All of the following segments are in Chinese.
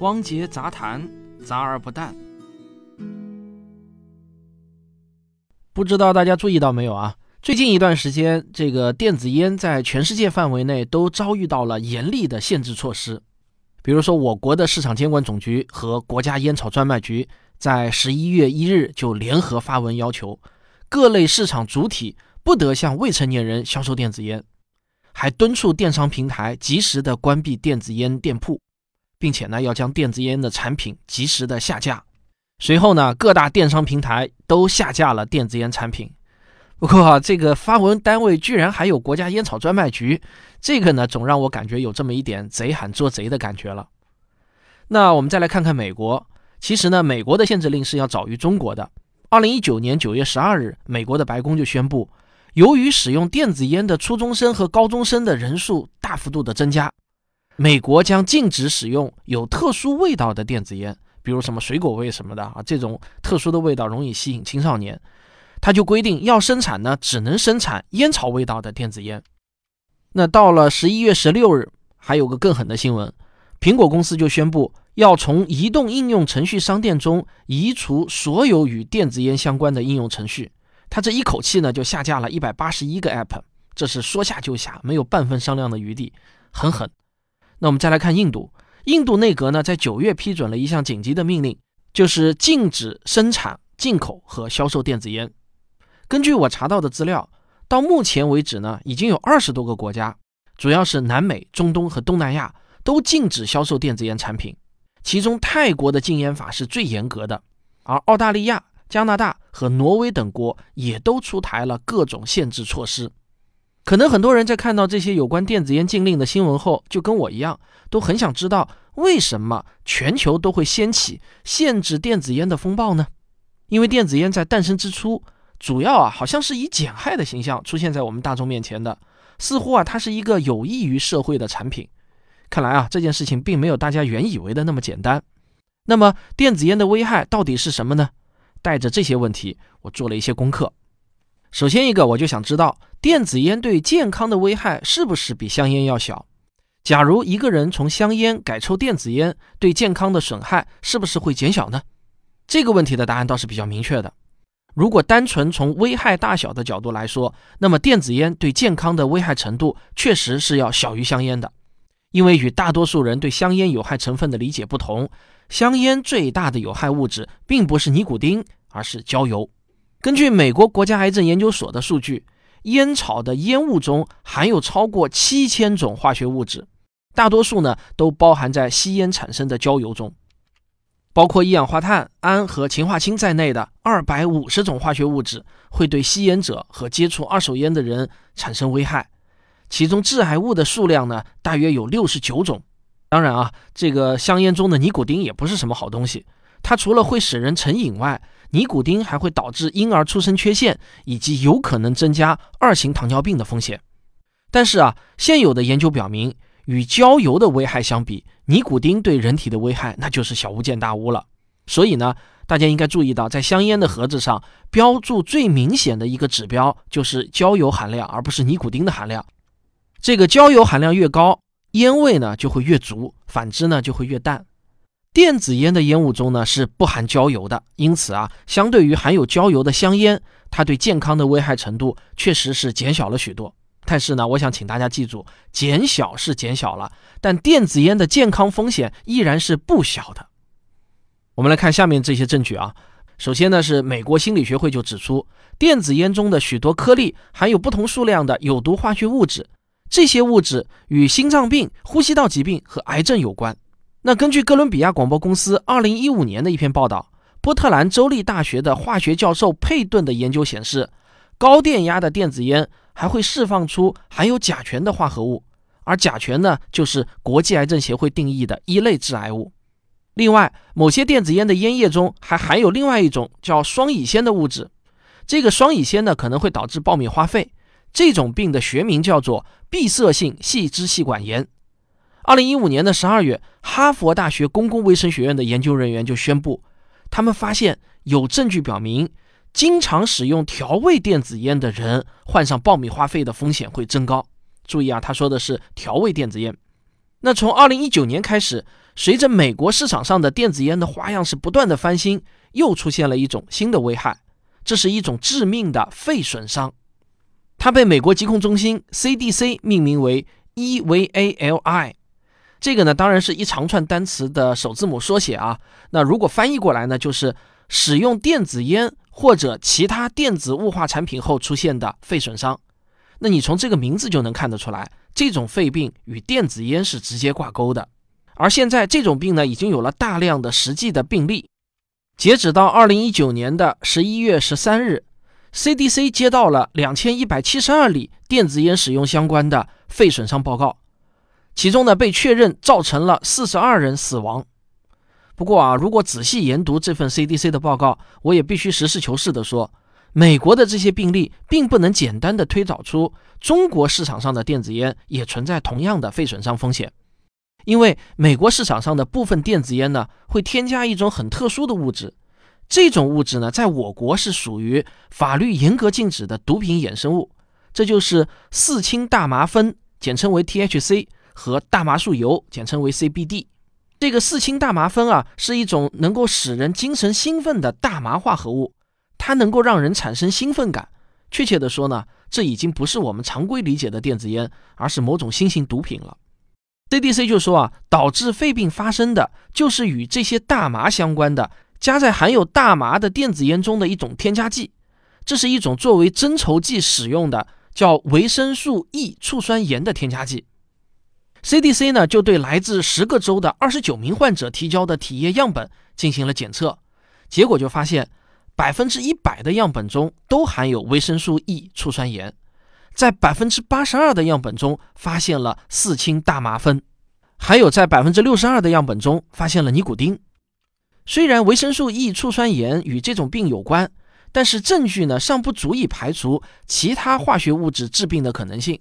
汪杰杂谈，杂而不淡。不知道大家注意到没有啊？最近一段时间，这个电子烟在全世界范围内都遭遇到了严厉的限制措施。比如说，我国的市场监管总局和国家烟草专卖局在十一月一日就联合发文要求，各类市场主体不得向未成年人销售电子烟，还敦促电商平台及时的关闭电子烟店铺，并且呢要将电子烟的产品及时的下架。随后呢，各大电商平台都下架了电子烟产品。不过啊，这个发文单位居然还有国家烟草专卖局，这个呢，总让我感觉有这么一点贼喊捉贼的感觉了。那我们再来看看美国，其实呢，美国的限制令是要早于中国的。二零一九年九月十二日，美国的白宫就宣布，由于使用电子烟的初中生和高中生的人数大幅度的增加，美国将禁止使用有特殊味道的电子烟，比如什么水果味什么的啊，这种特殊的味道容易吸引青少年。他就规定要生产呢，只能生产烟草味道的电子烟。那到了十一月十六日，还有个更狠的新闻，苹果公司就宣布要从移动应用程序商店中移除所有与电子烟相关的应用程序。他这一口气呢，就下架了一百八十一个 App，这是说下就下，没有半分商量的余地，很狠。那我们再来看印度，印度内阁呢在九月批准了一项紧急的命令，就是禁止生产、进口和销售电子烟。根据我查到的资料，到目前为止呢，已经有二十多个国家，主要是南美、中东和东南亚，都禁止销售电子烟产品。其中，泰国的禁烟法是最严格的，而澳大利亚、加拿大和挪威等国也都出台了各种限制措施。可能很多人在看到这些有关电子烟禁令的新闻后，就跟我一样，都很想知道为什么全球都会掀起限制电子烟的风暴呢？因为电子烟在诞生之初。主要啊，好像是以减害的形象出现在我们大众面前的，似乎啊，它是一个有益于社会的产品。看来啊，这件事情并没有大家原以为的那么简单。那么，电子烟的危害到底是什么呢？带着这些问题，我做了一些功课。首先一个，我就想知道电子烟对健康的危害是不是比香烟要小？假如一个人从香烟改抽电子烟，对健康的损害是不是会减小呢？这个问题的答案倒是比较明确的。如果单纯从危害大小的角度来说，那么电子烟对健康的危害程度确实是要小于香烟的，因为与大多数人对香烟有害成分的理解不同，香烟最大的有害物质并不是尼古丁，而是焦油。根据美国国家癌症研究所的数据，烟草的烟雾中含有超过七千种化学物质，大多数呢都包含在吸烟产生的焦油中。包括一氧化碳、氨和氰化氢在内的二百五十种化学物质会对吸烟者和接触二手烟的人产生危害，其中致癌物的数量呢，大约有六十九种。当然啊，这个香烟中的尼古丁也不是什么好东西，它除了会使人成瘾外，尼古丁还会导致婴儿出生缺陷，以及有可能增加二型糖尿病的风险。但是啊，现有的研究表明。与焦油的危害相比，尼古丁对人体的危害那就是小巫见大巫了。所以呢，大家应该注意到，在香烟的盒子上标注最明显的一个指标就是焦油含量，而不是尼古丁的含量。这个焦油含量越高，烟味呢就会越足；反之呢就会越淡。电子烟的烟雾中呢是不含焦油的，因此啊，相对于含有焦油的香烟，它对健康的危害程度确实是减小了许多。但是呢，我想请大家记住，减小是减小了，但电子烟的健康风险依然是不小的。我们来看下面这些证据啊。首先呢，是美国心理学会就指出，电子烟中的许多颗粒含有不同数量的有毒化学物质，这些物质与心脏病、呼吸道疾病和癌症有关。那根据哥伦比亚广播公司2015年的一篇报道，波特兰州立大学的化学教授佩顿的研究显示，高电压的电子烟。还会释放出含有甲醛的化合物，而甲醛呢，就是国际癌症协会定义的一类致癌物。另外，某些电子烟的烟叶中还含有另外一种叫双乙酰的物质，这个双乙酰呢可能会导致爆米花肺，这种病的学名叫做闭塞性细支气管炎。二零一五年的十二月，哈佛大学公共卫生学院的研究人员就宣布，他们发现有证据表明。经常使用调味电子烟的人，患上爆米花肺的风险会增高。注意啊，他说的是调味电子烟。那从二零一九年开始，随着美国市场上的电子烟的花样是不断的翻新，又出现了一种新的危害，这是一种致命的肺损伤，它被美国疾控中心 CDC 命名为 EVALI。这个呢，当然是一长串单词的首字母缩写啊。那如果翻译过来呢，就是使用电子烟或者其他电子雾化产品后出现的肺损伤。那你从这个名字就能看得出来。这种肺病与电子烟是直接挂钩的，而现在这种病呢，已经有了大量的实际的病例。截止到二零一九年的十一月十三日，CDC 接到了两千一百七十二例电子烟使用相关的肺损伤报告，其中呢被确认造成了四十二人死亡。不过啊，如果仔细研读这份 CDC 的报告，我也必须实事求是的说。美国的这些病例并不能简单的推导出中国市场上的电子烟也存在同样的肺损伤风险，因为美国市场上的部分电子烟呢会添加一种很特殊的物质，这种物质呢在我国是属于法律严格禁止的毒品衍生物，这就是四氢大麻酚，简称为 THC 和大麻素油，简称为 CBD。这个四氢大麻酚啊是一种能够使人精神兴奋的大麻化合物。它能够让人产生兴奋感，确切的说呢，这已经不是我们常规理解的电子烟，而是某种新型毒品了。CDC 就说啊，导致肺病发生的就是与这些大麻相关的，加在含有大麻的电子烟中的一种添加剂，这是一种作为增稠剂使用的叫维生素 E 醋酸盐的添加剂。CDC 呢就对来自十个州的二十九名患者提交的体液样本进行了检测，结果就发现。百分之一百的样本中都含有维生素 E 醋酸盐，在百分之八十二的样本中发现了四氢大麻酚，还有在百分之六十二的样本中发现了尼古丁。虽然维生素 E 醋酸盐与这种病有关，但是证据呢尚不足以排除其他化学物质致病的可能性。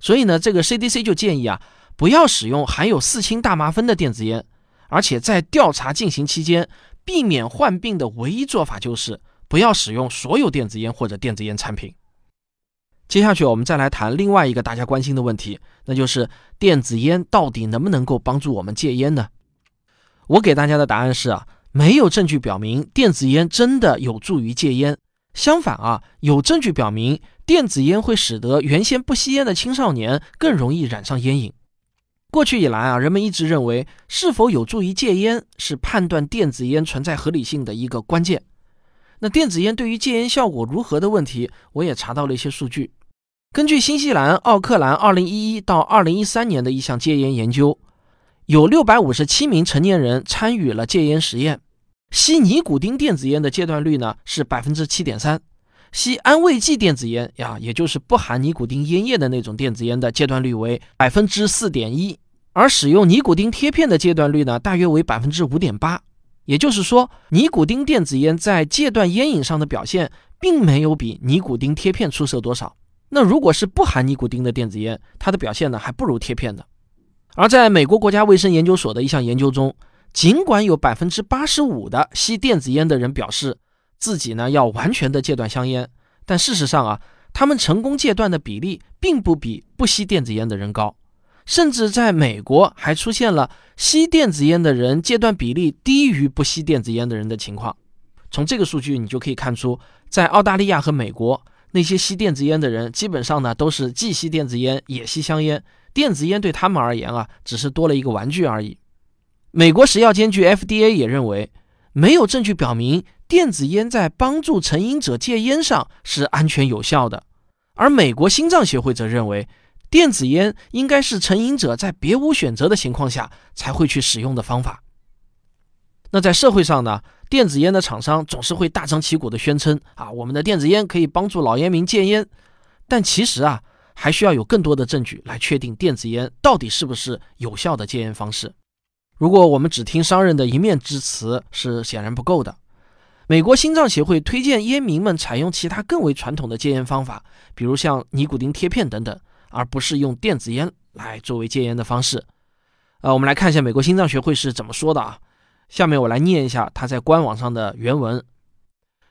所以呢，这个 CDC 就建议啊，不要使用含有四氢大麻酚的电子烟，而且在调查进行期间。避免患病的唯一做法就是不要使用所有电子烟或者电子烟产品。接下去我们再来谈另外一个大家关心的问题，那就是电子烟到底能不能够帮助我们戒烟呢？我给大家的答案是啊，没有证据表明电子烟真的有助于戒烟。相反啊，有证据表明电子烟会使得原先不吸烟的青少年更容易染上烟瘾。过去以来啊，人们一直认为是否有助于戒烟是判断电子烟存在合理性的一个关键。那电子烟对于戒烟效果如何的问题，我也查到了一些数据。根据新西兰奥克兰2011到2013年的一项戒烟研究，有657名成年人参与了戒烟实验，吸尼古丁电子烟的戒断率呢是7.3%，吸安慰剂电子烟呀，也就是不含尼古丁烟叶的那种电子烟的戒断率为4.1%。而使用尼古丁贴片的戒断率呢，大约为百分之五点八。也就是说，尼古丁电子烟在戒断烟瘾上的表现，并没有比尼古丁贴片出色多少。那如果是不含尼古丁的电子烟，它的表现呢，还不如贴片的。而在美国国家卫生研究所的一项研究中，尽管有百分之八十五的吸电子烟的人表示自己呢要完全的戒断香烟，但事实上啊，他们成功戒断的比例并不比不吸电子烟的人高。甚至在美国还出现了吸电子烟的人戒断比例低于不吸电子烟的人的情况。从这个数据你就可以看出，在澳大利亚和美国，那些吸电子烟的人基本上呢都是既吸电子烟也吸香烟，电子烟对他们而言啊只是多了一个玩具而已。美国食药监局 FDA 也认为，没有证据表明电子烟在帮助成瘾者戒烟上是安全有效的，而美国心脏协会则认为。电子烟应该是成瘾者在别无选择的情况下才会去使用的方法。那在社会上呢，电子烟的厂商总是会大张旗鼓地宣称啊，我们的电子烟可以帮助老烟民戒烟。但其实啊，还需要有更多的证据来确定电子烟到底是不是有效的戒烟方式。如果我们只听商人的一面之词是显然不够的。美国心脏协会推荐烟民们采用其他更为传统的戒烟方法，比如像尼古丁贴片等等。而不是用电子烟来作为戒烟的方式。呃，我们来看一下美国心脏学会是怎么说的啊。下面我来念一下他在官网上的原文：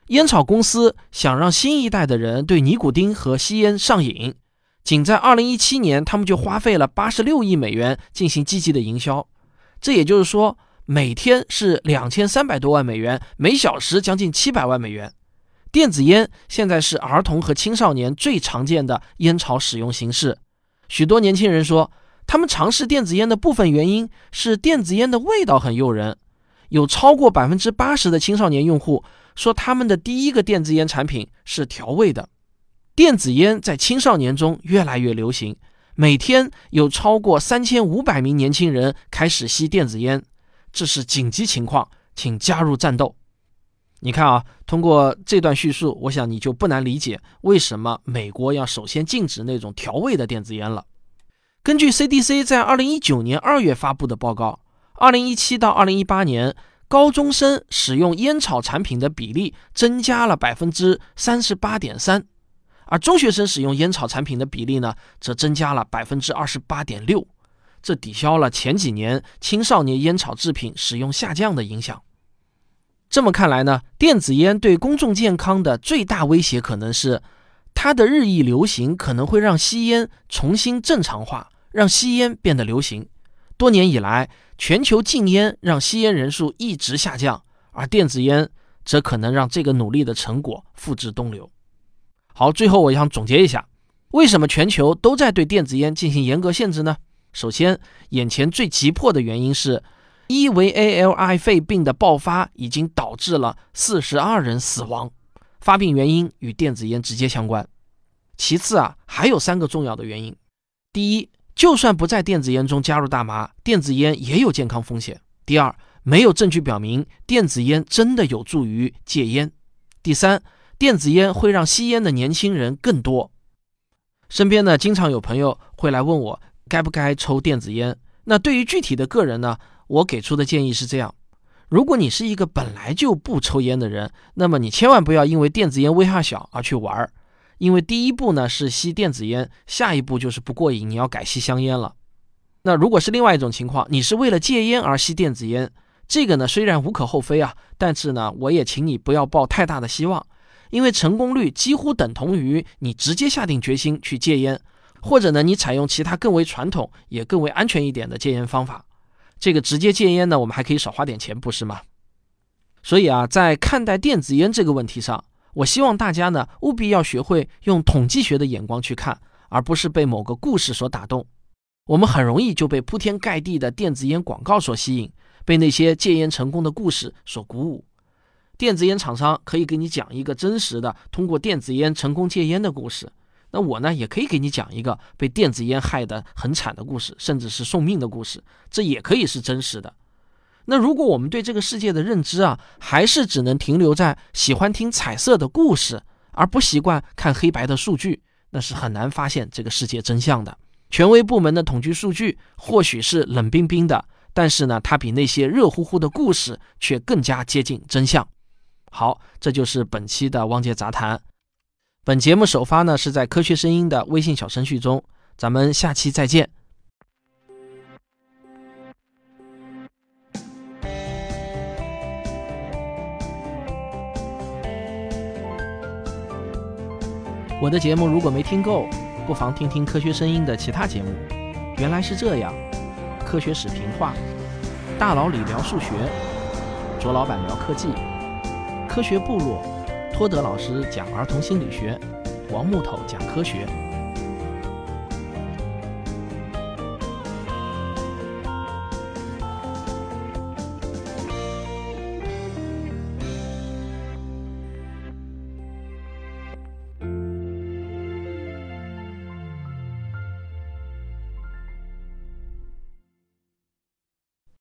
烟草公司想让新一代的人对尼古丁和吸烟上瘾，仅在2017年，他们就花费了86亿美元进行积极的营销。这也就是说，每天是2300多万美元，每小时将近700万美元。电子烟现在是儿童和青少年最常见的烟草使用形式。许多年轻人说，他们尝试电子烟的部分原因是电子烟的味道很诱人。有超过百分之八十的青少年用户说，他们的第一个电子烟产品是调味的。电子烟在青少年中越来越流行，每天有超过三千五百名年轻人开始吸电子烟，这是紧急情况，请加入战斗。你看啊，通过这段叙述，我想你就不难理解为什么美国要首先禁止那种调味的电子烟了。根据 CDC 在二零一九年二月发布的报告，二零一七到二零一八年，高中生使用烟草产品的比例增加了百分之三十八点三，而中学生使用烟草产品的比例呢，则增加了百分之二十八点六，这抵消了前几年青少年烟草制品使用下降的影响。这么看来呢，电子烟对公众健康的最大威胁可能是，它的日益流行可能会让吸烟重新正常化，让吸烟变得流行。多年以来，全球禁烟让吸烟人数一直下降，而电子烟则可能让这个努力的成果付之东流。好，最后我想总结一下，为什么全球都在对电子烟进行严格限制呢？首先，眼前最急迫的原因是。一为 ALI 肺病的爆发已经导致了四十二人死亡，发病原因与电子烟直接相关。其次啊，还有三个重要的原因：第一，就算不在电子烟中加入大麻，电子烟也有健康风险；第二，没有证据表明电子烟真的有助于戒烟；第三，电子烟会让吸烟的年轻人更多。身边呢，经常有朋友会来问我该不该抽电子烟。那对于具体的个人呢？我给出的建议是这样：如果你是一个本来就不抽烟的人，那么你千万不要因为电子烟危害小而去玩儿，因为第一步呢是吸电子烟，下一步就是不过瘾，你要改吸香烟了。那如果是另外一种情况，你是为了戒烟而吸电子烟，这个呢虽然无可厚非啊，但是呢我也请你不要抱太大的希望，因为成功率几乎等同于你直接下定决心去戒烟，或者呢你采用其他更为传统也更为安全一点的戒烟方法。这个直接戒烟呢，我们还可以少花点钱，不是吗？所以啊，在看待电子烟这个问题上，我希望大家呢务必要学会用统计学的眼光去看，而不是被某个故事所打动。我们很容易就被铺天盖地的电子烟广告所吸引，被那些戒烟成功的故事所鼓舞。电子烟厂商可以给你讲一个真实的通过电子烟成功戒烟的故事。那我呢，也可以给你讲一个被电子烟害得很惨的故事，甚至是送命的故事，这也可以是真实的。那如果我们对这个世界的认知啊，还是只能停留在喜欢听彩色的故事，而不习惯看黑白的数据，那是很难发现这个世界真相的。权威部门的统计数据或许是冷冰冰的，但是呢，它比那些热乎乎的故事却更加接近真相。好，这就是本期的汪杰杂谈。本节目首发呢是在科学声音的微信小程序中，咱们下期再见。我的节目如果没听够，不妨听听科学声音的其他节目。原来是这样，科学史评话，大佬李聊数学，卓老板聊科技，科学部落。托德老师讲儿童心理学，王木头讲科学。